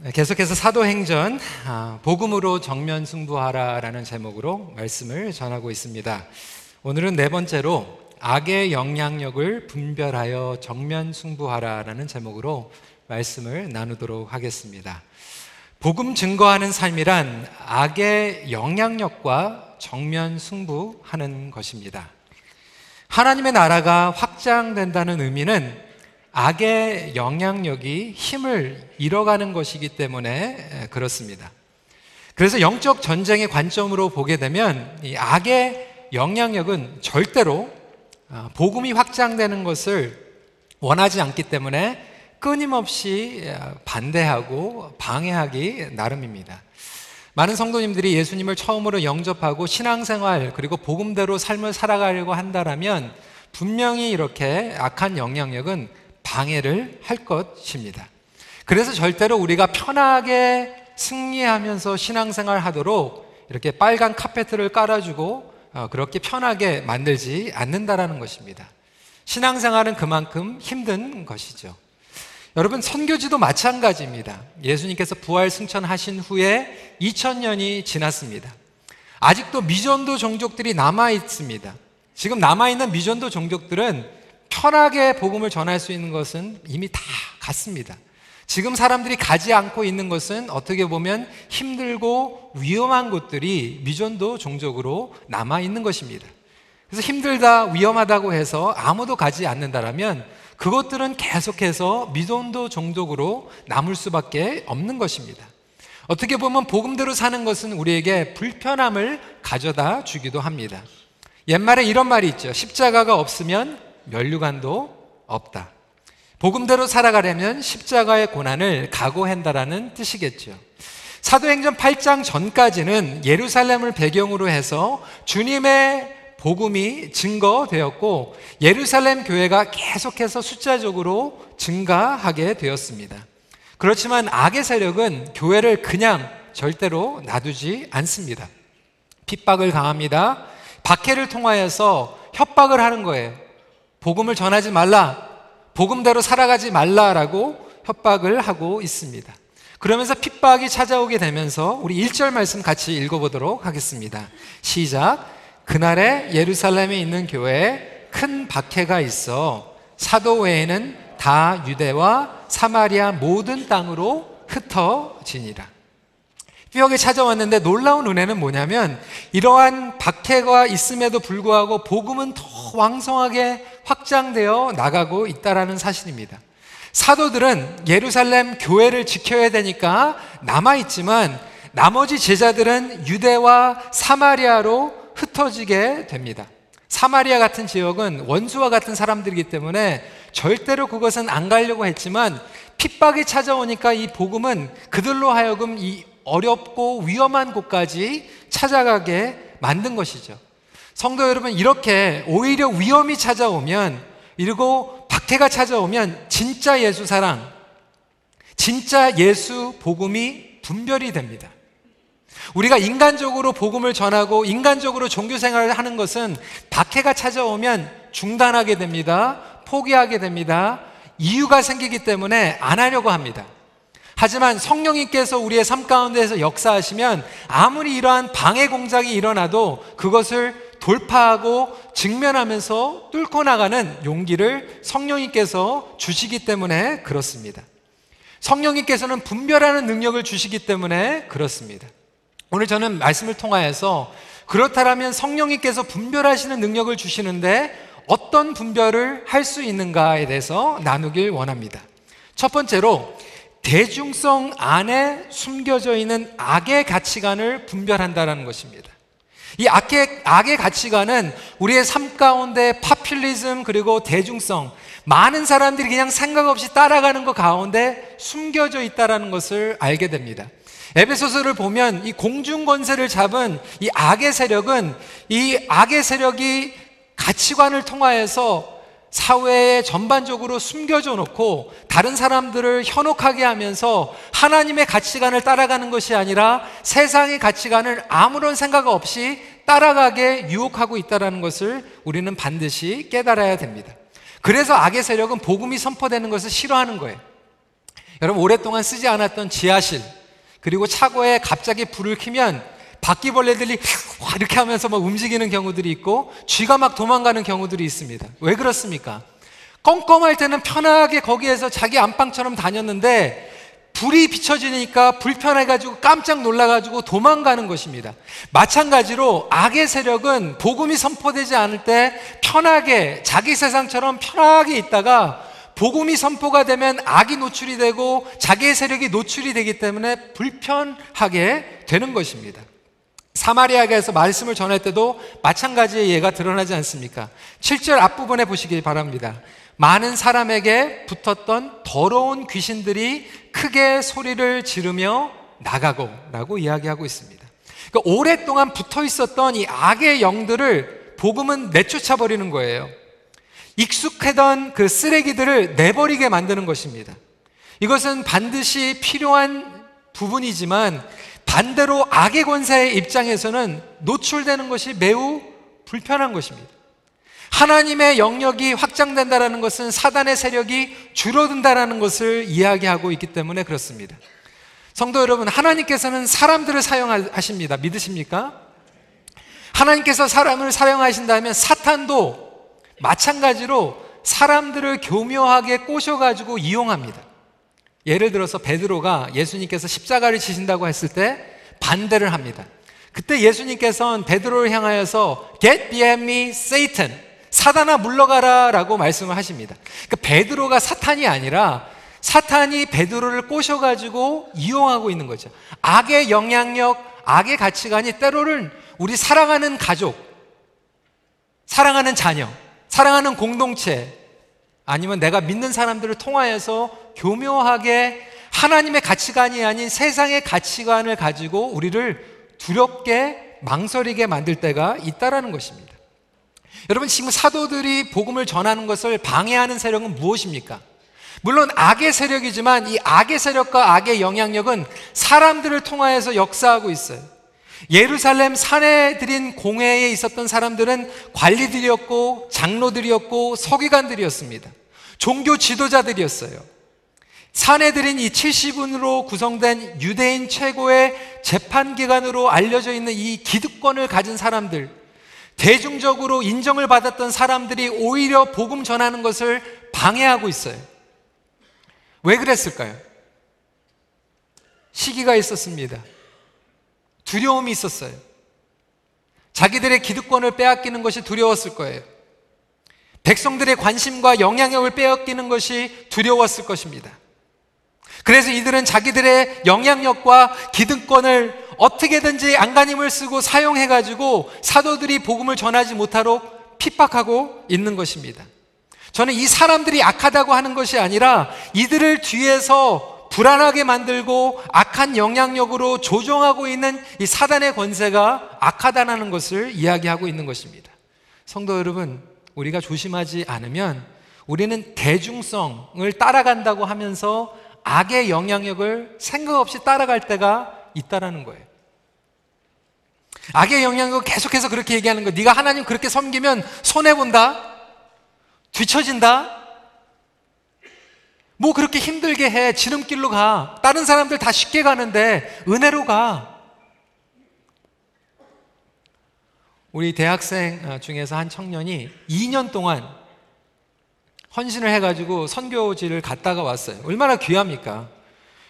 네, 계속해서 사도행전 아, 복음으로 정면 승부하라라는 제목으로 말씀을 전하고 있습니다. 오늘은 네 번째로 악의 영향력을 분별하여 정면 승부하라라는 제목으로 말씀을 나누도록 하겠습니다. 복음 증거하는 삶이란 악의 영향력과 정면 승부하는 것입니다. 하나님의 나라가 확장된다는 의미는 악의 영향력이 힘을 잃어가는 것이기 때문에 그렇습니다. 그래서 영적 전쟁의 관점으로 보게 되면 이 악의 영향력은 절대로 아, 복음이 확장되는 것을 원하지 않기 때문에 끊임없이 반대하고 방해하기 나름입니다. 많은 성도님들이 예수님을 처음으로 영접하고 신앙생활 그리고 복음대로 삶을 살아가려고 한다라면 분명히 이렇게 악한 영향력은 방해를 할 것입니다. 그래서 절대로 우리가 편하게 승리하면서 신앙생활 하도록 이렇게 빨간 카페트를 깔아주고 어, 그렇게 편하게 만들지 않는다라는 것입니다. 신앙생활은 그만큼 힘든 것이죠. 여러분, 선교지도 마찬가지입니다. 예수님께서 부활 승천하신 후에 2000년이 지났습니다. 아직도 미전도 종족들이 남아 있습니다. 지금 남아 있는 미전도 종족들은 편하게 복음을 전할 수 있는 것은 이미 다 갔습니다. 지금 사람들이 가지 않고 있는 것은 어떻게 보면 힘들고 위험한 곳들이 미전도 종족으로 남아 있는 것입니다. 그래서 힘들다, 위험하다고 해서 아무도 가지 않는다라면 그것들은 계속해서 미전도 종족으로 남을 수밖에 없는 것입니다. 어떻게 보면 복음대로 사는 것은 우리에게 불편함을 가져다 주기도 합니다. 옛말에 이런 말이 있죠. 십자가가 없으면 면류관도 없다. 복음대로 살아가려면 십자가의 고난을 각오한다라는 뜻이겠죠. 사도행전 8장 전까지는 예루살렘을 배경으로 해서 주님의 복음이 증거되었고 예루살렘 교회가 계속해서 숫자적으로 증가하게 되었습니다. 그렇지만 악의 세력은 교회를 그냥 절대로 놔두지 않습니다. 핍박을 강합니다. 박해를 통하여서 협박을 하는 거예요. 복음을 전하지 말라. 복음대로 살아가지 말라라고 협박을 하고 있습니다. 그러면서 핍박이 찾아오게 되면서 우리 1절 말씀 같이 읽어보도록 하겠습니다. 시작. 그날에 예루살렘에 있는 교회에 큰 박해가 있어 사도 외에는 다 유대와 사마리아 모든 땅으로 흩어지니라. 뼈에 찾아왔는데 놀라운 은혜는 뭐냐면 이러한 박해가 있음에도 불구하고 복음은 더 왕성하게 확장되어 나가고 있다라는 사실입니다. 사도들은 예루살렘 교회를 지켜야 되니까 남아 있지만 나머지 제자들은 유대와 사마리아로 흩어지게 됩니다. 사마리아 같은 지역은 원수와 같은 사람들이기 때문에 절대로 그것은 안 가려고 했지만 핍박이 찾아오니까 이 복음은 그들로 하여금 이 어렵고 위험한 곳까지 찾아가게 만든 것이죠. 성도 여러분, 이렇게 오히려 위험이 찾아오면, 그리고 박해가 찾아오면 진짜 예수 사랑, 진짜 예수 복음이 분별이 됩니다. 우리가 인간적으로 복음을 전하고 인간적으로 종교 생활을 하는 것은 박해가 찾아오면 중단하게 됩니다. 포기하게 됩니다. 이유가 생기기 때문에 안 하려고 합니다. 하지만 성령님께서 우리의 삶 가운데에서 역사하시면 아무리 이러한 방해 공작이 일어나도 그것을 돌파하고 직면하면서 뚫고 나가는 용기를 성령님께서 주시기 때문에 그렇습니다. 성령님께서는 분별하는 능력을 주시기 때문에 그렇습니다. 오늘 저는 말씀을 통하여서 그렇다면 성령님께서 분별하시는 능력을 주시는데 어떤 분별을 할 수 있는가에 대해서 나누길 원합니다. 첫 번째로 대중성 안에 숨겨져 있는 악의 가치관을 분별한다는 것입니다. 이 악의, 악의 가치관은 우리의 삶 가운데 파퓰리즘 그리고 대중성, 많은 사람들이 그냥 생각 없이 따라가는 것 가운데 숨겨져 있다는 것을 알게 됩니다. 에베소서를 보면 이 공중 권세를 잡은 이 악의 세력은 이 악의 세력이 가치관을 통하여서 사회에 전반적으로 숨겨져 놓고 다른 사람들을 현혹하게 하면서 하나님의 가치관을 따라가는 것이 아니라 세상의 가치관을 아무런 생각 없이 따라가게 유혹하고 있다는 것을 우리는 반드시 깨달아야 됩니다. 그래서 악의 세력은 복음이 선포되는 것을 싫어하는 거예요. 여러분 오랫동안 쓰지 않았던 지하실 그리고 차고에 갑자기 불을 켜면 바퀴벌레들이 이렇게 하면서 막 움직이는 경우들이 있고 쥐가 막 도망가는 경우들이 있습니다. 왜 그렇습니까? 껌껌할 때는 편하게 거기에서 자기 안방처럼 다녔는데 불이 비춰지니까 불편해가지고 깜짝 놀라가지고 도망가는 것입니다. 마찬가지로 악의 세력은 복음이 선포되지 않을 때 편하게 자기 세상처럼 편하게 있다가 복음이 선포가 되면 악이 노출이 되고 자기의 세력이 노출이 되기 때문에 불편하게 되는 것입니다. 사마리아에서 말씀을 전할 때도 마찬가지의 예가 드러나지 않습니까? 7절 앞부분에 보시기 바랍니다. 많은 사람에게 붙었던 더러운 귀신들이 크게 소리를 지르며 나가고 라고 이야기하고 있습니다. 그러니까 오랫동안 붙어 있었던 이 악의 영들을 복음은 내쫓아 버리는 거예요. 익숙하던 그 쓰레기들을 내버리게 만드는 것입니다. 이것은 반드시 필요한 부분이지만 반대로 악의 권세의 입장에서는 노출되는 것이 매우 불편한 것입니다. 하나님의 영역이 확장된다라는 것은 사단의 세력이 줄어든다라는 것을 이야기하고 있기 때문에 그렇습니다. 성도 여러분, 하나님께서는 사람들을 사용하십니다. 믿으십니까? 하나님께서 사람을 사용하신다면 사탄도 마찬가지로 사람들을 교묘하게 꼬셔가지고 이용합니다. 예를 들어서 베드로가 예수님께서 십자가를 지신다고 했을 때 반대를 합니다. 그때 예수님께서는 베드로를 향하여서 Get behind me, Satan. 사단아 물러가라 라고 말씀을 하십니다. 그러니까 베드로가 사탄이 아니라 사탄이 베드로를 꼬셔가지고 이용하고 있는 거죠. 악의 영향력, 악의 가치관이 때로는 우리 사랑하는 가족, 사랑하는 자녀, 사랑하는 공동체, 아니면 내가 믿는 사람들을 통하여서 교묘하게 하나님의 가치관이 아닌 세상의 가치관을 가지고 우리를 두렵게 망설이게 만들 때가 있다라는 것입니다. 여러분 지금 사도들이 복음을 전하는 것을 방해하는 세력은 무엇입니까? 물론 악의 세력이지만 이 악의 세력과 악의 영향력은 사람들을 통하여서 역사하고 있어요. 예루살렘 산에 들인 공회에 있었던 사람들은 관리들이었고 장로들이었고 서기관들이었습니다. 종교 지도자들이었어요. 산에 들인 이 70인으로 구성된 유대인 최고의 재판기관으로 알려져 있는 이 기득권을 가진 사람들, 대중적으로 인정을 받았던 사람들이 오히려 복음 전하는 것을 방해하고 있어요. 왜 그랬을까요? 시기가 있었습니다. 두려움이 있었어요. 자기들의 기득권을 빼앗기는 것이 두려웠을 거예요. 백성들의 관심과 영향력을 빼앗기는 것이 두려웠을 것입니다. 그래서 이들은 자기들의 영향력과 기득권을 어떻게든지 안간힘을 쓰고 사용해가지고 사도들이 복음을 전하지 못하도록 핍박하고 있는 것입니다. 저는 이 사람들이 악하다고 하는 것이 아니라 이들을 뒤에서 불안하게 만들고 악한 영향력으로 조종하고 있는 이 사단의 권세가 악하다는 것을 이야기하고 있는 것입니다. 성도 여러분, 우리가 조심하지 않으면 우리는 대중성을 따라간다고 하면서 악의 영향력을 생각 없이 따라갈 때가 있다라는 거예요. 악의 영향력을 계속해서 그렇게 얘기하는 거. 네가 하나님 그렇게 섬기면 손해 본다. 뒤처진다. 뭐 그렇게 힘들게 해. 지름길로 가. 다른 사람들 다 쉽게 가는데 은혜로 가. 우리 대학생 중에서 한 청년이 2년 동안 헌신을 해가지고 선교지를 갔다가 왔어요. 얼마나 귀합니까?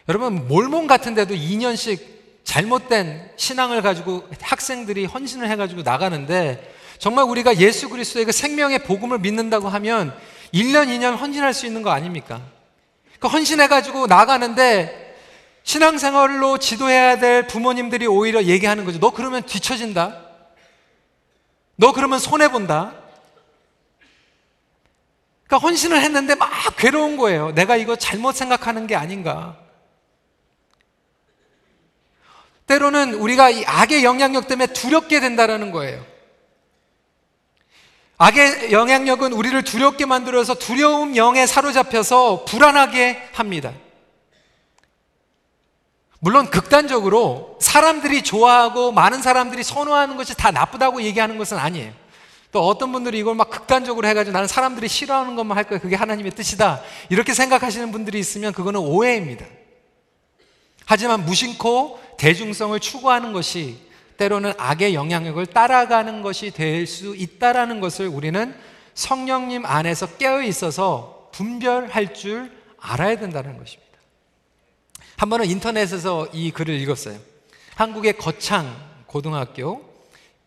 여러분, 몰몬 같은 데도 2년씩 잘못된 신앙을 가지고 학생들이 헌신을 해가지고 나가는데 정말 우리가 예수 그리스도의 그 생명의 복음을 믿는다고 하면 1년, 2년 헌신할 수 있는 거 아닙니까? 그 헌신해가지고 나가는데 신앙생활로 지도해야 될 부모님들이 오히려 얘기하는 거죠. 너 그러면 뒤처진다. 너 그러면 손해본다. 그러니까 헌신을 했는데 막 괴로운 거예요. 내가 이거 잘못 생각하는 게 아닌가. 때로는 우리가 이 악의 영향력 때문에 두렵게 된다라는 거예요. 악의 영향력은 우리를 두렵게 만들어서 두려움 영에 사로잡혀서 불안하게 합니다. 물론 극단적으로 사람들이 좋아하고 많은 사람들이 선호하는 것이 다 나쁘다고 얘기하는 것은 아니에요. 또 어떤 분들이 이걸 막 극단적으로 해가지고 나는 사람들이 싫어하는 것만 할 거야. 그게 하나님의 뜻이다. 이렇게 생각하시는 분들이 있으면 그거는 오해입니다. 하지만 무심코 대중성을 추구하는 것이 때로는 악의 영향력을 따라가는 것이 될 수 있다라는 것을 우리는 성령님 안에서 깨어 있어서 분별할 줄 알아야 된다는 것입니다. 한 번은 인터넷에서 이 글을 읽었어요. 한국의 거창 고등학교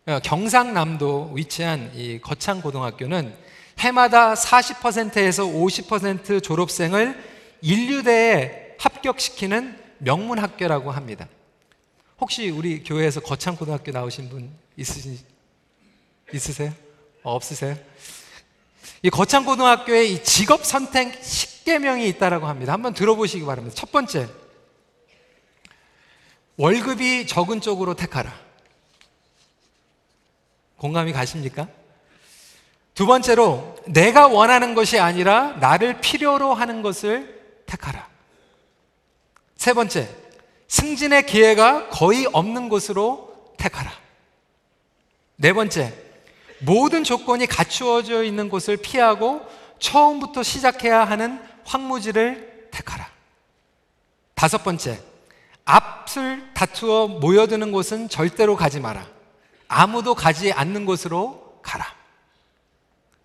어, 경상남도 위치한 이 거창 고등학교는 해마다 40%에서 50% 졸업생을 인류대에 합격시키는 명문 학교라고 합니다. 혹시 우리 교회에서 거창 고등학교 나오신 분 있으신 있으세요? 어, 없으세요? 이 거창 고등학교에 이 직업 선택 10개명이 있다라고 합니다. 한번 들어보시기 바랍니다. 첫 번째. 월급이 적은 쪽으로 택하라. 공감이 가십니까? 두 번째로 내가 원하는 것이 아니라 나를 필요로 하는 것을 택하라. 세 번째, 승진의 기회가 거의 없는 곳으로 택하라. 네 번째, 모든 조건이 갖추어져 있는 곳을 피하고 처음부터 시작해야 하는 황무지를 택하라. 다섯 번째, 앞을 다투어 모여드는 곳은 절대로 가지 마라. 아무도 가지 않는 곳으로 가라.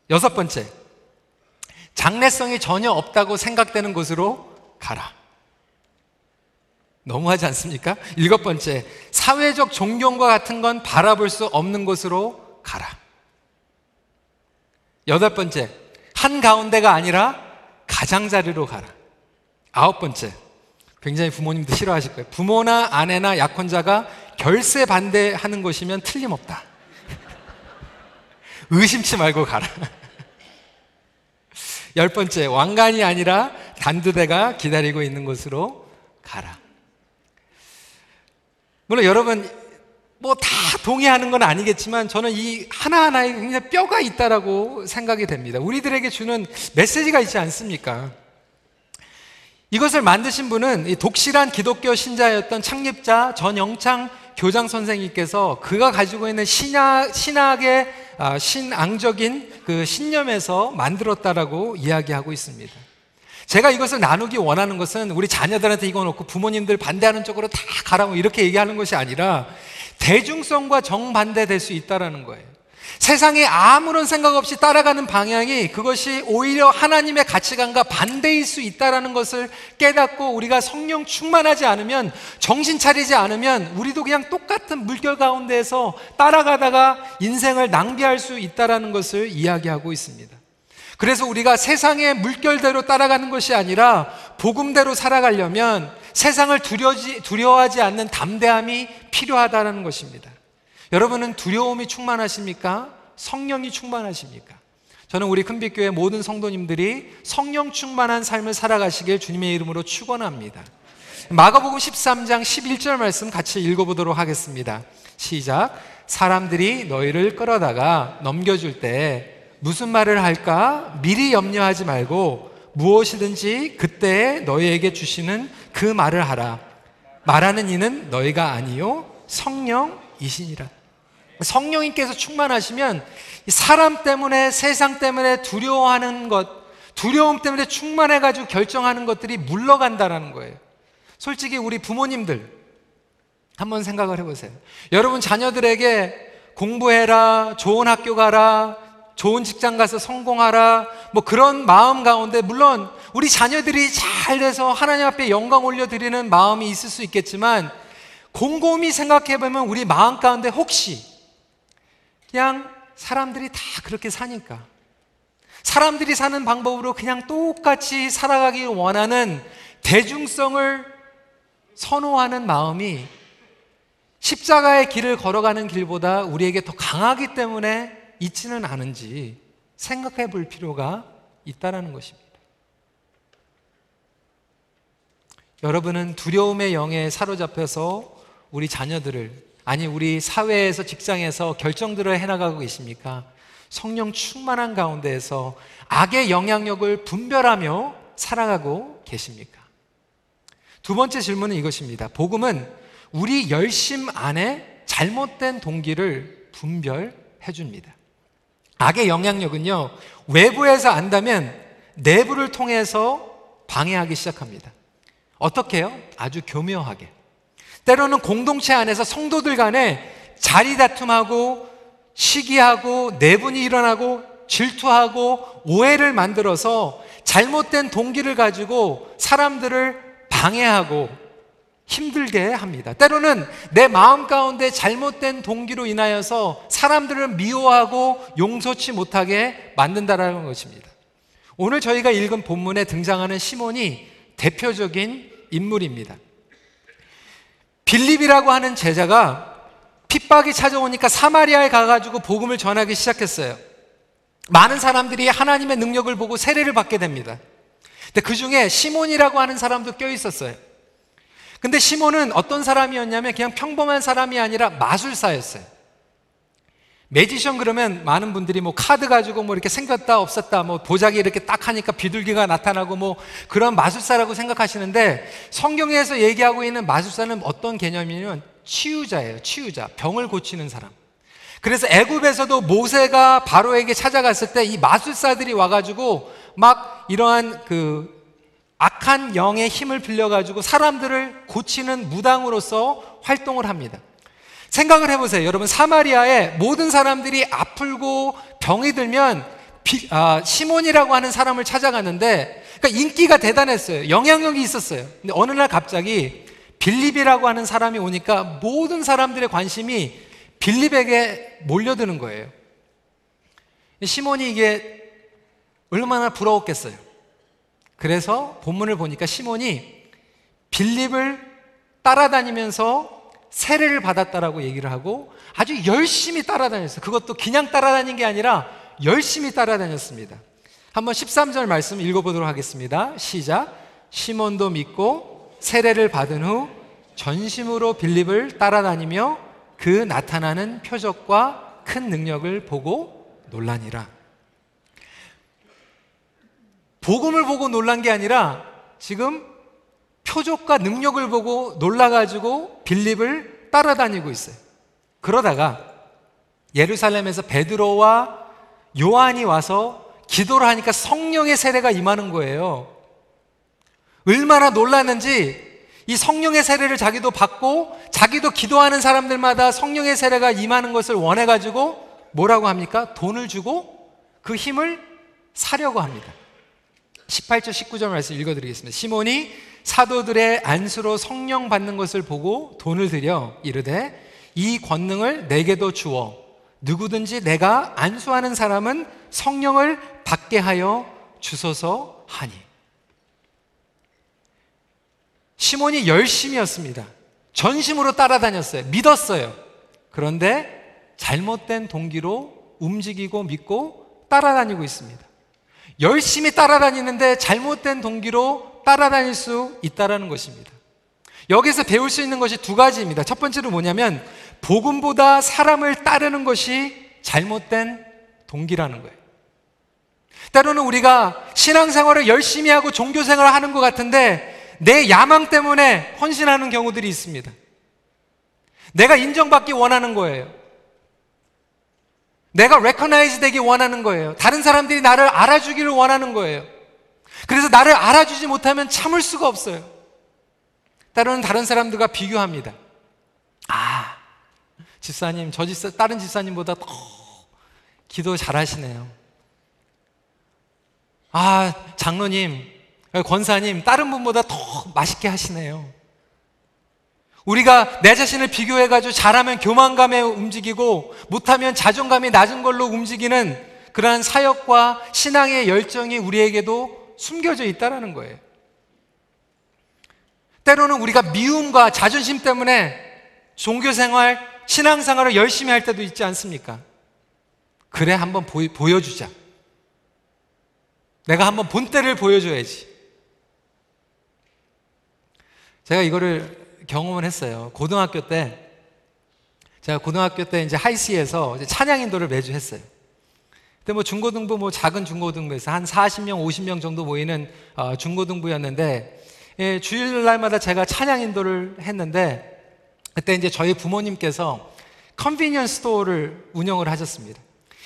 여섯 번째, 장래성이 전혀 없다고 생각되는 곳으로 가라. 너무하지 않습니까? 일곱 번째, 사회적 존경과 같은 건 바라볼 수 없는 곳으로 가라. 여덟 번째, 한 가운데가 아니라 가장자리로 가라. 아홉 번째, 굉장히 부모님도 싫어하실 거예요. 부모나 아내나 약혼자가 결세 반대하는 것이면 틀림없다. 의심치 말고 가라. 열 번째, 왕관이 아니라 단두대가 기다리고 있는 곳으로 가라. 물론 여러분, 뭐 다 동의하는 건 아니겠지만 저는 이 하나하나에 굉장히 뼈가 있다라고 생각이 됩니다. 우리들에게 주는 메시지가 있지 않습니까? 이것을 만드신 분은 독실한 기독교 신자였던 창립자 전영창 교장 선생님께서 그가 가지고 있는 신학, 신학의 아, 신앙적인 그 신념에서 만들었다라고 이야기하고 있습니다. 제가 이것을 나누기 원하는 것은 우리 자녀들한테 이거 놓고 부모님들 반대하는 쪽으로 다 가라고 이렇게 얘기하는 것이 아니라 대중성과 정반대될 수 있다라는 거예요. 세상에 아무런 생각 없이 따라가는 방향이 그것이 오히려 하나님의 가치관과 반대일 수 있다라는 것을 깨닫고 우리가 성령 충만하지 않으면 정신 차리지 않으면 우리도 그냥 똑같은 물결 가운데에서 따라가다가 인생을 낭비할 수 있다라는 것을 이야기하고 있습니다. 그래서 우리가 세상의 물결대로 따라가는 것이 아니라 복음대로 살아가려면 세상을 두려워하지 않는 담대함이 필요하다는 것입니다. 여러분은 두려움이 충만하십니까? 성령이 충만하십니까? 저는 우리 큰빛교회 모든 성도님들이 성령 충만한 삶을 살아가시길 주님의 이름으로 축원합니다. 마가복음 13장 11절 말씀 같이 읽어보도록 하겠습니다. 시작. 사람들이 너희를 끌어다가 넘겨줄 때 무슨 말을 할까 미리 염려하지 말고 무엇이든지 그때 너희에게 주시는 그 말을 하라. 말하는 이는 너희가 아니요 성령이시니라. 성령님께서 충만하시면 사람 때문에 세상 때문에 두려워하는 것, 두려움 때문에 충만해 가지고 결정하는 것들이 물러간다라는 거예요. 솔직히 우리 부모님들 한번 생각을 해 보세요. 여러분 자녀들에게 공부해라, 좋은 학교 가라, 좋은 직장 가서 성공하라, 뭐 그런 마음 가운데 물론 우리 자녀들이 잘 돼서 하나님 앞에 영광 올려드리는 마음이 있을 수 있겠지만 곰곰이 생각해 보면 우리 마음 가운데 혹시 그냥 사람들이 다 그렇게 사니까. 사람들이 사는 방법으로 그냥 똑같이 살아가기 원하는 대중성을 선호하는 마음이 십자가의 길을 걸어가는 길보다 우리에게 더 강하기 때문에 있지는 않은지 생각해 볼 필요가 있다는 것입니다. 여러분은 두려움의 영에 사로잡혀서 우리 자녀들을 아니 우리 사회에서 직장에서 결정들을 해나가고 계십니까? 성령 충만한 가운데에서 악의 영향력을 분별하며 살아가고 계십니까? 두 번째 질문은 이것입니다. 복음은 우리 열심 안에 잘못된 동기를 분별해 줍니다. 악의 영향력은요, 외부에서 안다면 내부를 통해서 방해하기 시작합니다. 어떻게 해요? 아주 교묘하게. 때로는 공동체 안에서 성도들 간에 자리 다툼하고 시기하고 내분이 일어나고 질투하고 오해를 만들어서 잘못된 동기를 가지고 사람들을 방해하고 힘들게 합니다. 때로는 내 마음 가운데 잘못된 동기로 인하여서 사람들을 미워하고 용서치 못하게 만든다라는 것입니다. 오늘 저희가 읽은 본문에 등장하는 시몬이 대표적인 인물입니다. 빌립이라고 하는 제자가 핍박이 찾아오니까 사마리아에 가가지고 복음을 전하기 시작했어요. 많은 사람들이 하나님의 능력을 보고 세례를 받게 됩니다. 근데 그 중에 시몬이라고 하는 사람도 껴 있었어요. 근데 시몬은 어떤 사람이었냐면 그냥 평범한 사람이 아니라 마술사였어요. 매지션 그러면 많은 분들이 뭐 카드 가지고 뭐 이렇게 생겼다 없었다 뭐 보자기 이렇게 딱 하니까 비둘기가 나타나고 뭐 그런 마술사라고 생각하시는데 성경에서 얘기하고 있는 마술사는 어떤 개념이냐면 치유자예요. 치유자. 병을 고치는 사람. 그래서 애굽에서도 모세가 바로에게 찾아갔을 때 이 마술사들이 와가지고 막 이러한 그 악한 영의 힘을 빌려가지고 사람들을 고치는 무당으로서 활동을 합니다. 생각을 해보세요. 여러분, 사마리아에 모든 사람들이 아플고 병이 들면 비, 아, 시몬이라고 하는 사람을 찾아갔는데, 그러니까 인기가 대단했어요. 영향력이 있었어요. 근데 어느 날 갑자기 빌립이라고 하는 사람이 오니까 모든 사람들의 관심이 빌립에게 몰려드는 거예요. 시몬이 이게 얼마나 부러웠겠어요. 그래서 본문을 보니까 시몬이 빌립을 따라다니면서 세례를 받았다라고 얘기를 하고 아주 열심히 따라다녔어요. 그것도 그냥 따라다닌 게 아니라 열심히 따라다녔습니다. 한번 13절 말씀 읽어보도록 하겠습니다. 시작. 시몬도 믿고 세례를 받은 후 전심으로 빌립을 따라다니며 그 나타나는 표적과 큰 능력을 보고 놀라니라. 복음을 보고 놀란 게 아니라 지금 표적과 능력을 보고 놀라가지고 빌립을 따라다니고 있어요. 그러다가 예루살렘에서 베드로와 요한이 와서 기도를 하니까 성령의 세례가 임하는 거예요. 얼마나 놀랐는지 이 성령의 세례를 자기도 받고 자기도 기도하는 사람들마다 성령의 세례가 임하는 것을 원해가지고 뭐라고 합니까? 돈을 주고 그 힘을 사려고 합니다. 18절 19절 말씀 읽어드리겠습니다. 시몬이 사도들의 안수로 성령 받는 것을 보고 돈을 들여 이르되 이 권능을 내게도 주어 누구든지 내가 안수하는 사람은 성령을 받게 하여 주소서 하니. 시몬이 열심이었습니다. 전심으로 따라다녔어요. 믿었어요. 그런데 잘못된 동기로 움직이고 믿고 따라다니고 있습니다. 열심히 따라다니는데 잘못된 동기로 따라다닐 수 있다라는 것입니다. 여기서 배울 수 있는 것이 두 가지입니다. 첫 번째로 뭐냐면 복음보다 사람을 따르는 것이 잘못된 동기라는 거예요. 때로는 우리가 신앙생활을 열심히 하고 종교생활을 하는 것 같은데 내 야망 때문에 헌신하는 경우들이 있습니다. 내가 인정받기 원하는 거예요. 내가 recognize 되기 원하는 거예요. 다른 사람들이 나를 알아주기를 원하는 거예요. 그래서 나를 알아주지 못하면 참을 수가 없어요. 때로는 다른 사람들과 비교합니다. 아, 집사님, 저 집사, 다른 집사님보다 더 기도 잘하시네요. 아, 장로님, 권사님, 다른 분보다 더 맛있게 하시네요. 우리가 내 자신을 비교해가지고 잘하면 교만감에 움직이고 못하면 자존감이 낮은 걸로 움직이는 그러한 사역과 신앙의 열정이 우리에게도 숨겨져 있다는 거예요. 때로는 우리가 미움과 자존심 때문에 종교생활, 신앙생활을 열심히 할 때도 있지 않습니까? 그래, 한번 보이, 보여주자. 내가 한번 본때를 보여줘야지. 제가 이거를 경험을 했어요. 고등학교 때 제가 고등학교 때 이제 Hi-C에서 찬양 인도를 매주 했어요. 근데 뭐 중고등부 뭐 작은 중고등부에서 한 40명, 50명 정도 모이는 어, 중고등부였는데 예, 주일날마다 제가 찬양 인도를 했는데 그때 이제 저희 부모님께서 convenience store를 운영을 하셨습니다.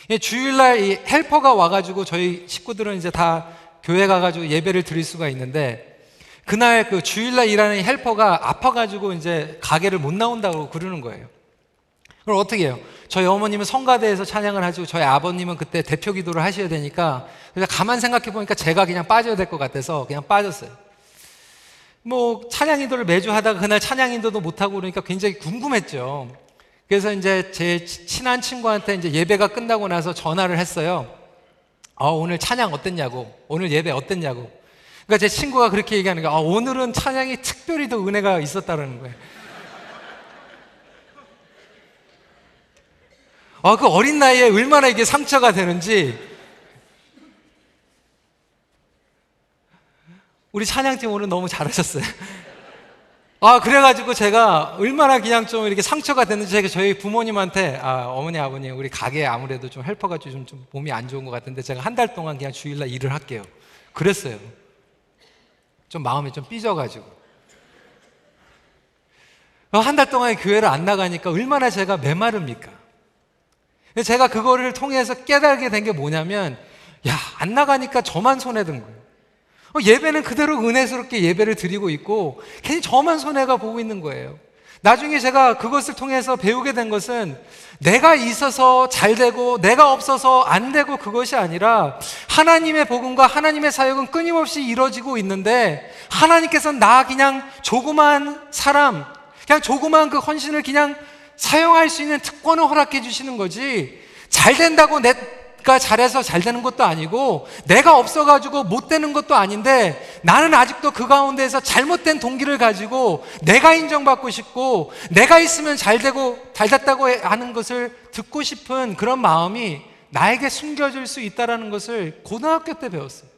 예, 주일날 이 helper가 와가지고 저희 식구들은 이제 다 교회 가가지고 예배를 드릴 수가 있는데 그날 그 주일날 일하는 헬퍼가 아파가지고 이제 가게를 못 나온다고 그러는 거예요. 그럼 어떻게 해요? 저희 어머님은 성가대에서 찬양을 하시고 저희 아버님은 그때 대표 기도를 하셔야 되니까 그래서 가만 생각해 보니까 제가 그냥 빠져야 될 것 같아서 그냥 빠졌어요. 뭐 찬양 인도를 매주 하다가 그날 찬양 인도도 못 하고 그러니까 굉장히 궁금했죠. 그래서 이제 제 친한 친구한테 이제 예배가 끝나고 나서 전화를 했어요. 아, 오늘 찬양 어땠냐고. 오늘 예배 어땠냐고. 그러니까 제 친구가 그렇게 얘기하는 거야. 아, 오늘은 찬양이 특별히 더 은혜가 있었다는 거예요. 아, 그 어린 나이에 얼마나 이게 상처가 되는지. 우리 찬양팀 오늘 너무 잘하셨어요. 아, 그래가지고 제가 얼마나 그냥 좀 이렇게 상처가 됐는지 제가 저희 부모님한테, 아, 어머니, 아버님, 우리 가게에 아무래도 좀 헬퍼가 좀, 좀 몸이 안 좋은 것 같은데 제가 한 달 동안 그냥 주일날 일을 할게요. 그랬어요. 좀 마음이 좀 삐져가지고. 한 달 동안 교회를 안 나가니까 얼마나 제가 메마릅니까? 제가 그거를 통해서 깨달게 된 게 뭐냐면, 야, 안 나가니까 저만 손해든 거예요. 어, 예배는 그대로 은혜스럽게 예배를 드리고 있고, 괜히 저만 손해가 보고 있는 거예요. 나중에 제가 그것을 통해서 배우게 된 것은 내가 있어서 잘 되고 내가 없어서 안 되고 그것이 아니라 하나님의 복음과 하나님의 사역은 끊임없이 이루어지고 있는데 하나님께서는 나 그냥 조그만 사람, 그냥 조그만 그 헌신을 그냥 사용할 수 있는 특권을 허락해 주시는 거지. 잘 된다고 내 가 잘해서 잘 되는 것도 아니고 내가 없어가지고 못 되는 것도 아닌데 나는 아직도 그 가운데에서 잘못된 동기를 가지고 내가 인정받고 싶고 내가 있으면 잘 되고 잘 됐다고 하는 것을 듣고 싶은 그런 마음이 나에게 숨겨질 수 있다라는 것을 고등학교 때 배웠어요.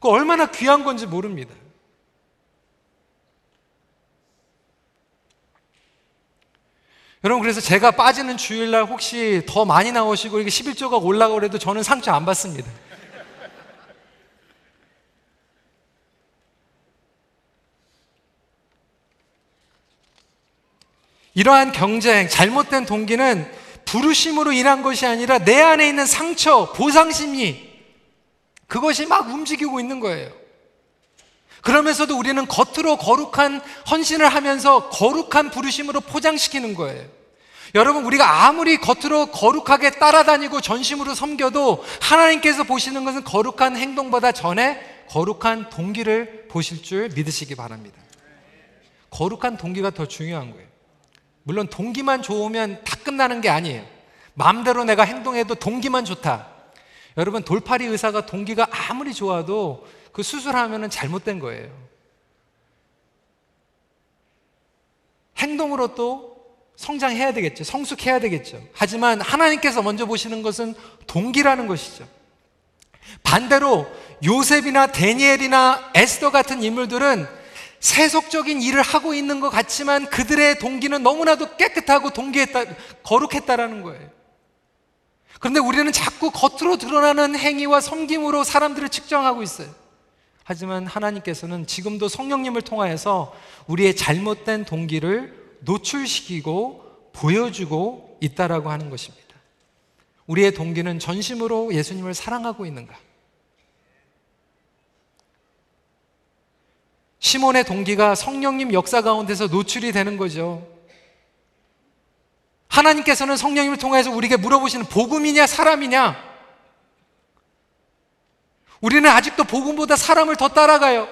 그 얼마나 귀한 건지 모릅니다. 여러분 그래서 제가 빠지는 주일날 혹시 더 많이 나오시고 이게 11조가 올라가고 그래도 저는 상처 안 받습니다. 이러한 경쟁, 잘못된 동기는 부르심으로 인한 것이 아니라 내 안에 있는 상처, 보상심이 그것이 막 움직이고 있는 거예요. 그러면서도 우리는 겉으로 거룩한 헌신을 하면서 거룩한 부르심으로 포장시키는 거예요. 여러분, 우리가 아무리 겉으로 거룩하게 따라다니고 전심으로 섬겨도 하나님께서 보시는 것은 거룩한 행동보다 전에 거룩한 동기를 보실 줄 믿으시기 바랍니다. 거룩한 동기가 더 중요한 거예요. 물론 동기만 좋으면 다 끝나는 게 아니에요. 마음대로 내가 행동해도 동기만 좋다. 여러분, 돌팔이 의사가 동기가 아무리 좋아도 그 수술하면 잘못된 거예요. 행동으로 또 성장해야 되겠죠. 성숙해야 되겠죠. 하지만 하나님께서 먼저 보시는 것은 동기라는 것이죠. 반대로 요셉이나 데니엘이나 에스더 같은 인물들은 세속적인 일을 하고 있는 것 같지만 그들의 동기는 너무나도 깨끗하고 동기했다, 거룩했다라는 거예요. 그런데 우리는 자꾸 겉으로 드러나는 행위와 섬김으로 사람들을 측정하고 있어요. 하지만 하나님께서는 지금도 성령님을 통하여서 우리의 잘못된 동기를 노출시키고 보여주고 있다라고 하는 것입니다. 우리의 동기는 전심으로 예수님을 사랑하고 있는가? 시몬의 동기가 성령님 역사 가운데서 노출이 되는 거죠. 하나님께서는 성령님을 통해서 우리에게 물어보시는 복음이냐 사람이냐? 우리는 아직도 복음보다 사람을 더 따라가요.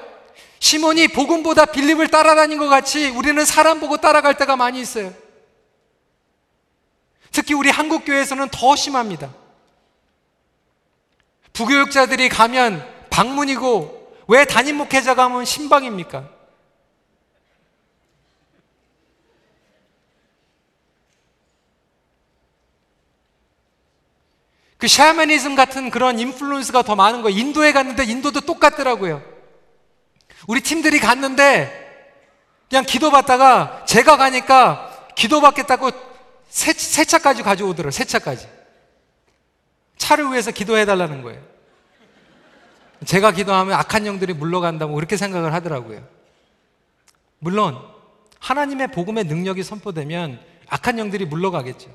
시몬이 복음보다 빌립을 따라다닌 것 같이 우리는 사람 보고 따라갈 때가 많이 있어요. 특히 우리 한국 교회에서는 더 심합니다. 부교육자들이 가면 방문이고 왜 담임 목회자가 하면 신방입니까? 그 샤머니즘 같은 그런 인플루언스가 더 많은 거예요. 인도에 갔는데 인도도 똑같더라고요. 우리 팀들이 갔는데 그냥 기도받다가 제가 가니까 기도받겠다고 세, 세 차까지 가져오더라고요. 세 차까지. 차를 위해서 기도해달라는 거예요. 제가 기도하면 악한 영들이 물러간다고 그렇게 생각을 하더라고요. 물론 하나님의 복음의 능력이 선포되면 악한 영들이 물러가겠죠.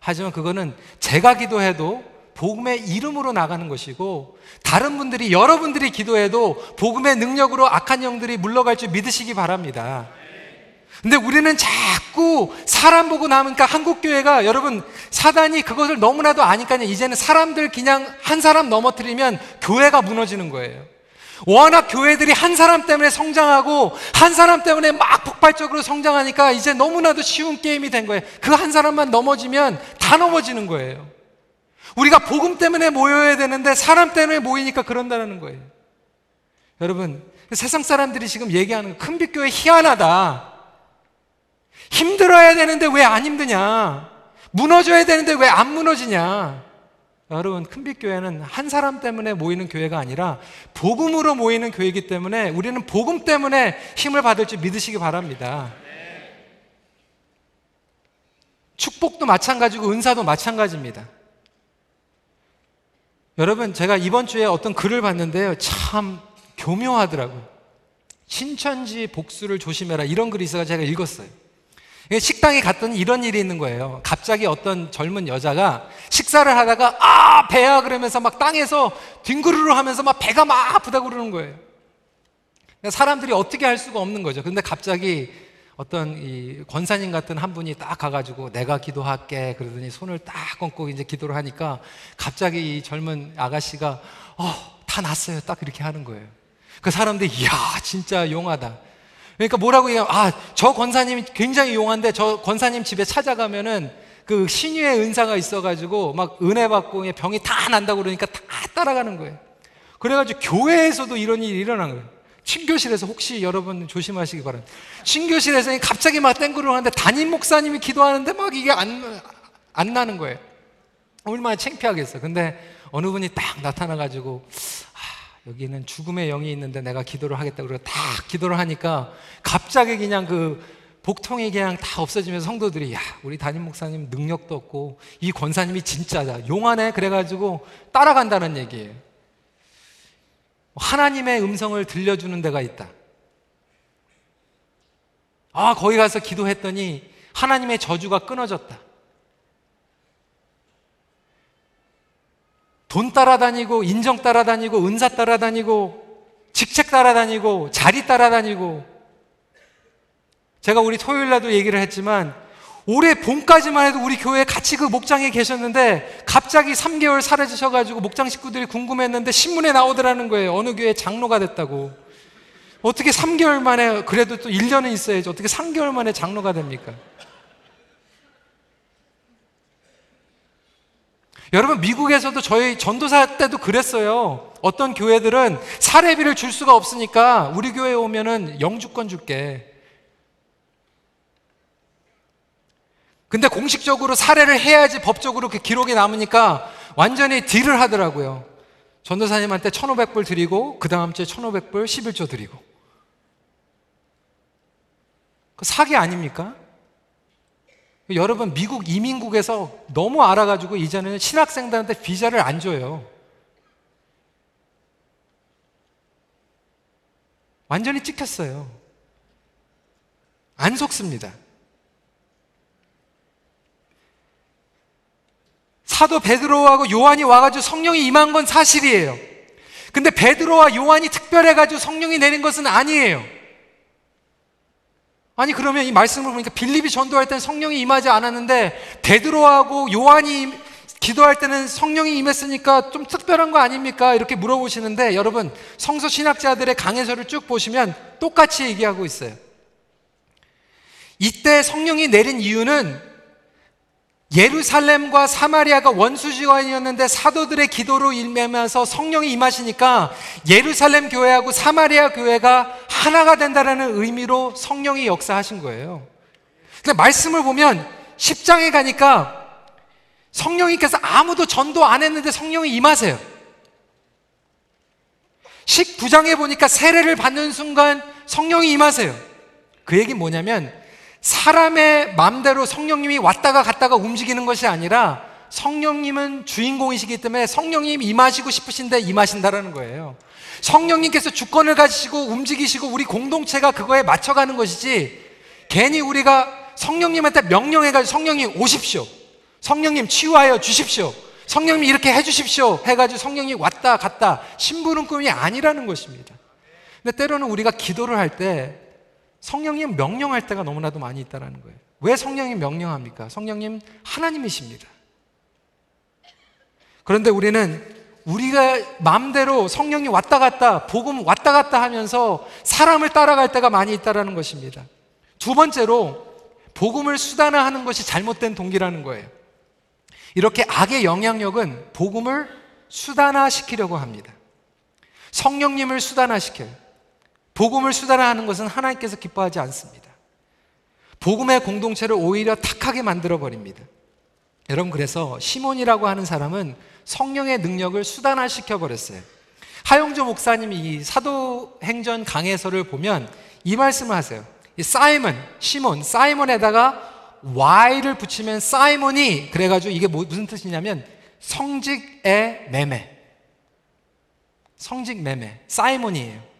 하지만 그거는 제가 기도해도 복음의 이름으로 나가는 것이고 다른 분들이 여러분들이 기도해도 복음의 능력으로 악한 영들이 물러갈 줄 믿으시기 바랍니다. 근데 우리는 자꾸 사람 보고 남으니까 한국 교회가 여러분 사단이 그것을 너무나도 아니까 이제는 사람들 그냥 한 사람 넘어뜨리면 교회가 무너지는 거예요. 워낙 교회들이 한 사람 때문에 성장하고 한 사람 때문에 막 폭발적으로 성장하니까 이제 너무나도 쉬운 게임이 된 거예요. 그 한 사람만 넘어지면 다 넘어지는 거예요. 우리가 복음 때문에 모여야 되는데 사람 때문에 모이니까 그런다는 거예요. 여러분, 세상 사람들이 지금 얘기하는 큰빛교회 희한하다. 힘들어야 되는데 왜 안 힘드냐? 무너져야 되는데 왜 안 무너지냐? 여러분, 큰빛교회는 한 사람 때문에 모이는 교회가 아니라 복음으로 모이는 교회이기 때문에 우리는 복음 때문에 힘을 받을 줄 믿으시기 바랍니다. 축복도 마찬가지고 은사도 마찬가지입니다. 여러분, 제가 이번 주에 어떤 글을 봤는데요. 참 교묘하더라고요. 신천지 복수를 조심해라. 이런 글이 있어서 제가 읽었어요. 식당에 갔더니 이런 일이 있는 거예요. 갑자기 어떤 젊은 여자가 식사를 하다가 아 배야 그러면서 막 땅에서 뒹구르르 하면서 막 배가 막 아프다고 그러는 거예요. 사람들이 어떻게 할 수가 없는 거죠. 근데 갑자기 어떤 이 권사님 같은 한 분이 딱 가가지고 내가 기도할게 그러더니 손을 딱 얹고 이제 기도를 하니까 갑자기 이 젊은 아가씨가 어, 다 났어요. 딱 이렇게 하는 거예요. 그 사람들이 이야 진짜 용하다. 그러니까 뭐라고 얘기하면, 아, 저 권사님이 굉장히 용한데 저 권사님 집에 찾아가면은 그 신유의 은사가 있어가지고 막 은혜 받고 병이 다 난다고 그러니까 다 따라가는 거예요. 그래가지고 교회에서도 이런 일이 일어난 거예요. 친교실에서 혹시 여러분 조심하시기 바랍니다. 친교실에서 갑자기 막 땡구를 하는데 담임 목사님이 기도하는데 막 이게 안, 안 나는 거예요. 얼마나 창피하겠어. 근데 어느 분이 딱 나타나가지고 여기는 죽음의 영이 있는데 내가 기도를 하겠다 그러고 다 기도를 하니까 갑자기 그냥 그 복통이 그냥 다 없어지면서 성도들이 야 우리 담임 목사님 능력도 없고 이 권사님이 진짜다 용하네 그래가지고 따라간다는 얘기예요 하나님의 음성을 들려주는 데가 있다 아 거기 가서 기도했더니 하나님의 저주가 끊어졌다 돈 따라다니고, 인정 따라다니고, 은사 따라다니고, 직책 따라다니고, 자리 따라다니고. 제가 우리 토요일 날도 얘기를 했지만, 올해 봄까지만 해도 우리 교회에 같이 그 목장에 계셨는데, 갑자기 3개월 사라지셔가지고 목장 식구들이 궁금했는데, 신문에 나오더라는 거예요. 어느 교회 장로가 됐다고. 어떻게 3개월 만에, 그래도 또 1년은 있어야지. 어떻게 3개월 만에 장로가 됩니까? 여러분, 미국에서도 저희 전도사 때도 그랬어요. 어떤 교회들은 사례비를 줄 수가 없으니까 우리 교회에 오면은 영주권 줄게. 근데 공식적으로 사례를 해야지 법적으로 그 기록이 남으니까 완전히 딜을 하더라고요. 전도사님한테 1,500불 드리고 그 다음 주에 1,500불 11조 드리고. 그 사기 아닙니까? 여러분 미국 이민국에서 너무 알아가지고 이제는 신학생들한테 비자를 안 줘요. 완전히 찍혔어요. 안 속습니다. 사도 베드로하고 요한이 와가지고 성령이 임한 건 사실이에요. 근데 베드로와 요한이 특별해가지고 성령이 내린 것은 아니에요. 아니 그러면 이 말씀을 보니까 빌립이 전도할 때는 성령이 임하지 않았는데 베드로하고 요한이 기도할 때는 성령이 임했으니까 좀 특별한 거 아닙니까? 이렇게 물어보시는데 여러분 성서 신학자들의 강해서를 쭉 보시면 똑같이 얘기하고 있어요. 이때 성령이 내린 이유는 예루살렘과 사마리아가 원수지간이었는데 사도들의 기도로 일매면서 성령이 임하시니까 예루살렘 교회하고 사마리아 교회가 하나가 된다라는 의미로 성령이 역사하신 거예요. 근데 말씀을 보면 10장에 가니까 성령님께서 아무도 전도 안 했는데 성령이 임하세요. 19장에 보니까 세례를 받는 순간 성령이 임하세요. 그 얘기 뭐냐면 사람의 마음대로 성령님이 왔다가 갔다가 움직이는 것이 아니라 성령님은 주인공이시기 때문에 성령님 임하시고 싶으신데 임하신다라는 거예요. 성령님께서 주권을 가지시고 움직이시고 우리 공동체가 그거에 맞춰가는 것이지 괜히 우리가 성령님한테 명령해가지고 성령님 오십시오. 성령님 치유하여 주십시오. 성령님 이렇게 해 주십시오. 해가지고 성령님 왔다 갔다 심부름꾼이 아니라는 것입니다. 근데 때로는 우리가 기도를 할때 성령님 명령할 때가 너무나도 많이 있다는 거예요. 왜 성령님 명령합니까? 성령님 하나님이십니다. 그런데 우리는 우리가 마음대로 성령이 왔다 갔다, 복음 왔다 갔다 하면서 사람을 따라갈 때가 많이 있다는 것입니다. 두 번째로, 복음을 수단화하는 것이 잘못된 동기라는 거예요. 이렇게 악의 영향력은 복음을 수단화시키려고 합니다. 성령님을 수단화시켜요. 복음을 수단화하는 것은 하나님께서 기뻐하지 않습니다. 복음의 공동체를 오히려 탁하게 만들어 버립니다. 여러분 그래서 시몬이라고 하는 사람은 성령의 능력을 수단화 시켜 버렸어요. 하용조 목사님이 이 사도행전 강해서를 보면 이 말씀을 하세요. 이 사이먼, 시몬, 사이먼에다가 Y를 붙이면 사이몬이 그래가지고 이게 뭐, 무슨 뜻이냐면 성직의 매매. 성직 매매. 사이몬이에요.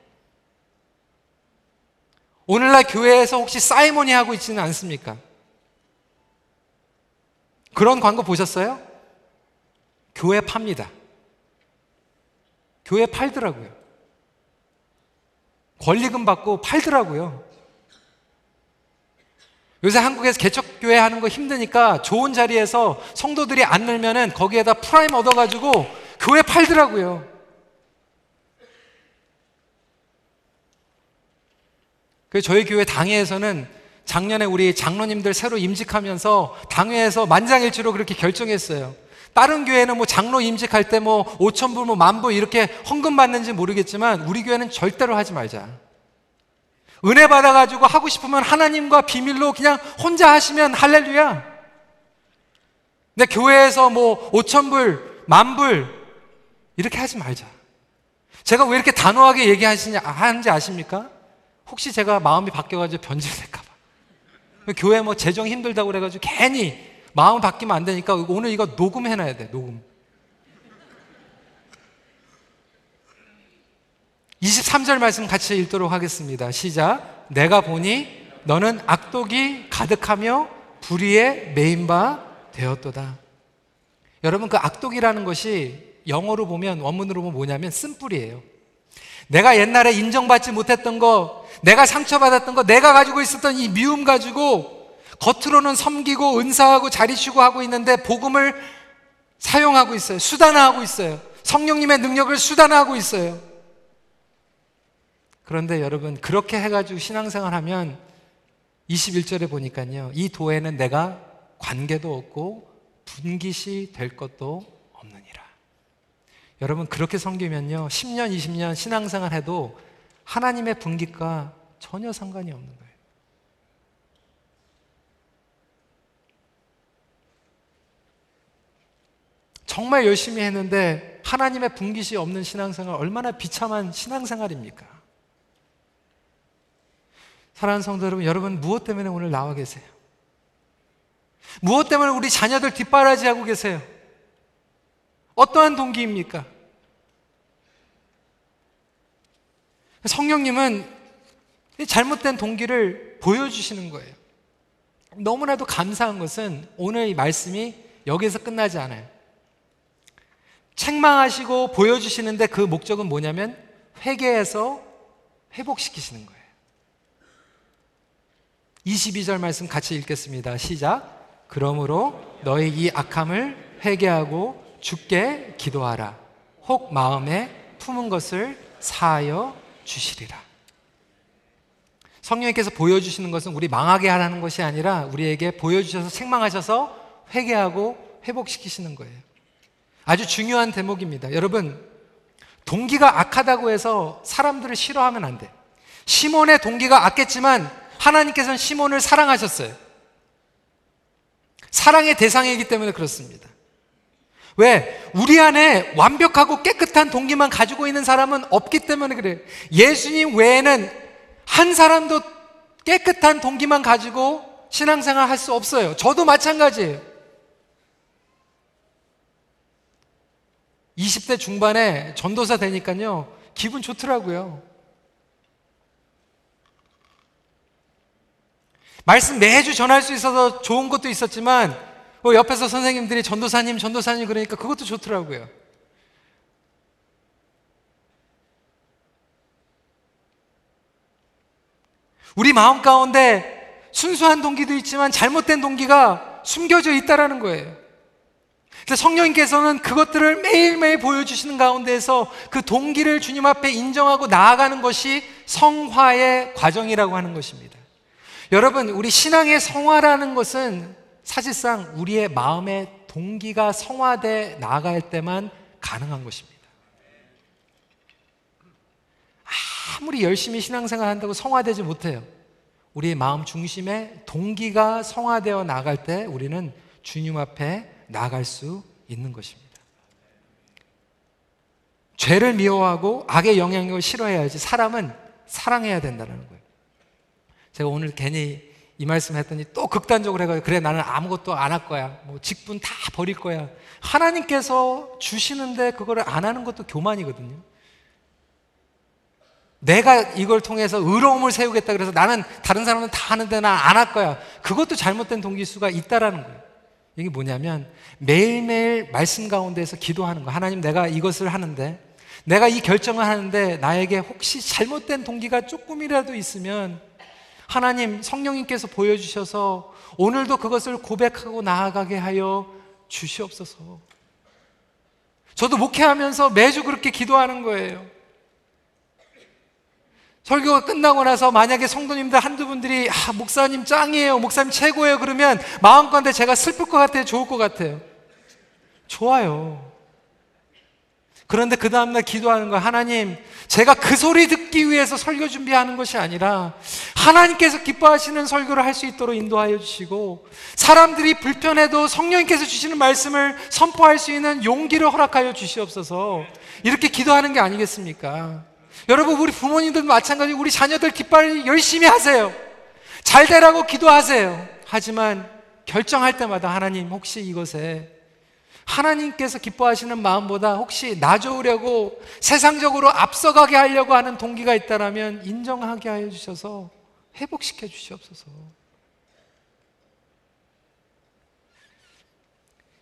오늘날 교회에서 혹시 사이몬이 하고 있지는 않습니까? 그런 광고 보셨어요? 교회 팝니다. 교회 팔더라고요. 권리금 받고 팔더라고요. 요새 한국에서 개척교회 하는 거 힘드니까 좋은 자리에서 성도들이 안 늘면은 거기에다 프리미엄 얹어가지고 교회 팔더라고요. 그 저희 교회 당회에서는 작년에 우리 장로님들 새로 임직하면서 당회에서 만장일치로 그렇게 결정했어요. 다른 교회는 뭐 장로 임직할 때 뭐 5천 불, 뭐 만불 이렇게 헌금 받는지 모르겠지만 우리 교회는 절대로 하지 말자. 은혜 받아가지고 하고 싶으면 하나님과 비밀로 그냥 혼자 하시면 할렐루야. 근데 교회에서 뭐 5천 불, 만 불, 이렇게 하지 말자. 제가 왜 이렇게 단호하게 얘기하시냐, 하는지 아십니까? 혹시 제가 마음이 바뀌어가지고 변질될까봐. 교회 뭐 재정 힘들다고 그래가지고 괜히 마음 바뀌면 안 되니까 오늘 이거 녹음해놔야 돼, 녹음. 23절 말씀 같이 읽도록 하겠습니다. 시작. 내가 보니 너는 악독이 가득하며 불의에 메인 바 되었도다. 여러분 그 악독이라는 것이 영어로 보면 원문으로 보면 뭐냐면 쓴뿌리예요. 내가 옛날에 인정받지 못했던 거, 내가 상처받았던 거, 내가 가지고 있었던 이 미움 가지고 겉으로는 섬기고 은사하고 자리쉬고 하고 있는데 복음을 사용하고 있어요. 수단화하고 있어요. 성령님의 능력을 수단화하고 있어요. 그런데 여러분, 그렇게 해가지고 신앙생활 하면 21절에 보니까요. 이 도에는 내가 관계도 없고 분깃이 될 것도. 여러분, 그렇게 섬기면요. 10년, 20년 신앙생활 해도 하나님의 분깃과 전혀 상관이 없는 거예요. 정말 열심히 했는데 하나님의 분깃이 없는 신앙생활 얼마나 비참한 신앙생활입니까? 사랑하는 성도 여러분, 여러분 무엇 때문에 오늘 나와 계세요? 무엇 때문에 우리 자녀들 뒷바라지하고 계세요? 어떠한 동기입니까? 성령님은 잘못된 동기를 보여주시는 거예요. 너무나도 감사한 것은 오늘 이 말씀이 여기서 끝나지 않아요. 책망하시고 보여주시는데 그 목적은 뭐냐면 회개해서 회복시키시는 거예요. 22절 말씀 같이 읽겠습니다. 시작. 그러므로 너희 이 악함을 회개하고 죽게 기도하라. 혹 마음에 품은 것을 사하여 주시리라. 성령님께서 보여주시는 것은 우리 망하게 하라는 것이 아니라 우리에게 보여주셔서 책망하셔서 회개하고 회복시키시는 거예요. 아주 중요한 대목입니다. 여러분, 동기가 악하다고 해서 사람들을 싫어하면 안 돼. 시몬의 동기가 악했지만 하나님께서는 시몬을 사랑하셨어요. 사랑의 대상이기 때문에 그렇습니다. 왜? 우리 안에 완벽하고 깨끗한 동기만 가지고 있는 사람은 없기 때문에 그래요. 예수님 외에는 한 사람도 깨끗한 동기만 가지고 신앙생활 할 수 없어요. 저도 마찬가지예요. 20대 중반에 전도사 되니까요, 기분 좋더라고요. 말씀 매주 전할 수 있어서 좋은 것도 있었지만, 뭐 옆에서 선생님들이 전도사님, 전도사님 그러니까 그것도 좋더라고요. 우리 마음 가운데 순수한 동기도 있지만 잘못된 동기가 숨겨져 있다라는 거예요. 그래서 성령님께서는 그것들을 매일매일 보여주시는 가운데에서 그 동기를 주님 앞에 인정하고 나아가는 것이 성화의 과정이라고 하는 것입니다. 여러분, 우리 신앙의 성화라는 것은 사실상 우리의 마음의 동기가 성화돼 나아갈 때만 가능한 것입니다. 아무리 열심히 신앙생활 한다고 성화되지 못해요. 우리의 마음 중심에 동기가 성화되어 나갈 때 우리는 주님 앞에 나갈 수 있는 것입니다. 죄를 미워하고 악의 영향력을 싫어해야지 사람은 사랑해야 된다는 거예요. 제가 오늘 괜히 이 말씀 했더니 또 극단적으로 해가지고 그래 나는 아무것도 안 할 거야. 뭐 직분 다 버릴 거야. 하나님께서 주시는데 그거를 안 하는 것도 교만이거든요. 내가 이걸 통해서 의로움을 세우겠다 그래서 나는 다른 사람은 다 하는데 난 안 할 거야. 그것도 잘못된 동기수가 있다라는 거예요. 이게 뭐냐면 매일매일 말씀 가운데서 기도하는 거. 하나님 내가 이것을 하는데 내가 이 결정을 하는데 나에게 혹시 잘못된 동기가 조금이라도 있으면 하나님 성령님께서 보여주셔서 오늘도 그것을 고백하고 나아가게 하여 주시옵소서. 저도 목회하면서 매주 그렇게 기도하는 거예요. 설교가 끝나고 나서 만약에 성도님들 한두 분들이 아, 목사님 짱이에요. 목사님 최고예요. 그러면 마음건데 제가 슬플 것 같아요. 좋을 것 같아요. 좋아요. 그런데 그 다음날 기도하는 거 하나님, 제가 그 소리 듣기 위해서 설교 준비하는 것이 아니라 하나님께서 기뻐하시는 설교를 할 수 있도록 인도하여 주시고 사람들이 불편해도 성령님께서 주시는 말씀을 선포할 수 있는 용기를 허락하여 주시옵소서 이렇게 기도하는 게 아니겠습니까? 여러분, 우리 부모님들도 마찬가지 우리 자녀들 기뻐할 열심히 하세요. 잘 되라고 기도하세요. 하지만 결정할 때마다 하나님 혹시 이것에 하나님께서 기뻐하시는 마음보다 혹시 나 좋으려고 세상적으로 앞서가게 하려고 하는 동기가 있다면 인정하게 하여 주셔서 회복시켜 주시옵소서.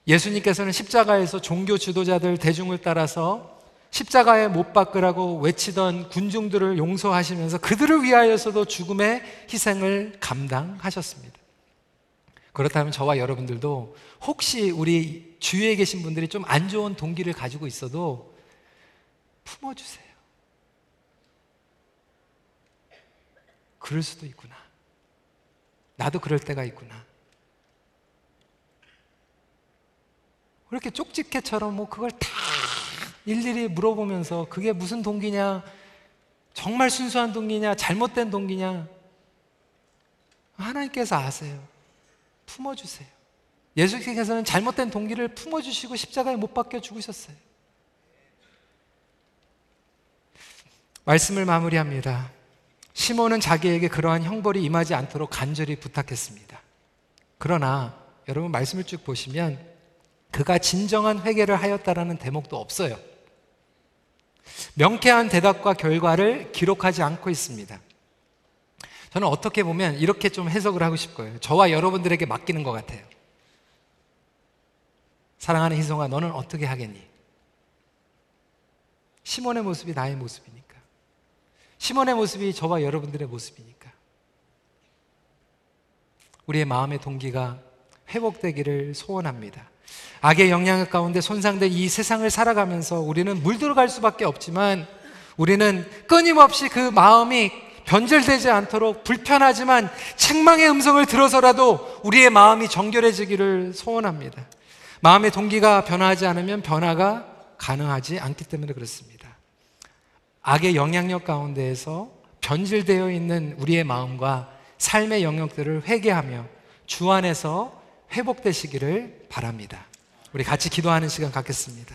예수님께서는 십자가에서 종교 지도자들 대중을 따라서 십자가에 못 박으라고 외치던 군중들을 용서하시면서 그들을 위하여서도 죽음의 희생을 감당하셨습니다. 그렇다면 저와 여러분들도 혹시 우리 주위에 계신 분들이 좀 안 좋은 동기를 가지고 있어도 품어주세요. 그럴 수도 있구나. 나도 그럴 때가 있구나. 그렇게 쪽집게처럼 뭐 그걸 다 일일이 물어보면서 그게 무슨 동기냐, 정말 순수한 동기냐, 잘못된 동기냐, 하나님께서 아세요. 품어주세요. 예수께서는 잘못된 동기를 품어주시고 십자가에 못 박혀 죽으셨어요. 말씀을 마무리합니다. 시몬은 자기에게 그러한 형벌이 임하지 않도록 간절히 부탁했습니다. 그러나 여러분 말씀을 쭉 보시면 그가 진정한 회개를 하였다라는 대목도 없어요. 명쾌한 대답과 결과를 기록하지 않고 있습니다. 저는 어떻게 보면 이렇게 좀 해석을 하고 싶어요. 저와 여러분들에게 맡기는 것 같아요. 사랑하는 희성아, 너는 어떻게 하겠니? 시몬의 모습이 나의 모습이니까. 시몬의 모습이 저와 여러분들의 모습이니까. 우리의 마음의 동기가 회복되기를 소원합니다. 악의 영향 가운데 손상된 이 세상을 살아가면서 우리는 물들어갈 수밖에 없지만 우리는 끊임없이 그 마음이 변절되지 않도록 불편하지만 책망의 음성을 들어서라도 우리의 마음이 정결해지기를 소원합니다. 마음의 동기가 변화하지 않으면 변화가 가능하지 않기 때문에 그렇습니다. 악의 영향력 가운데에서 변질되어 있는 우리의 마음과 삶의 영역들을 회개하며 주 안에서 회복되시기를 바랍니다. 우리 같이 기도하는 시간 갖겠습니다.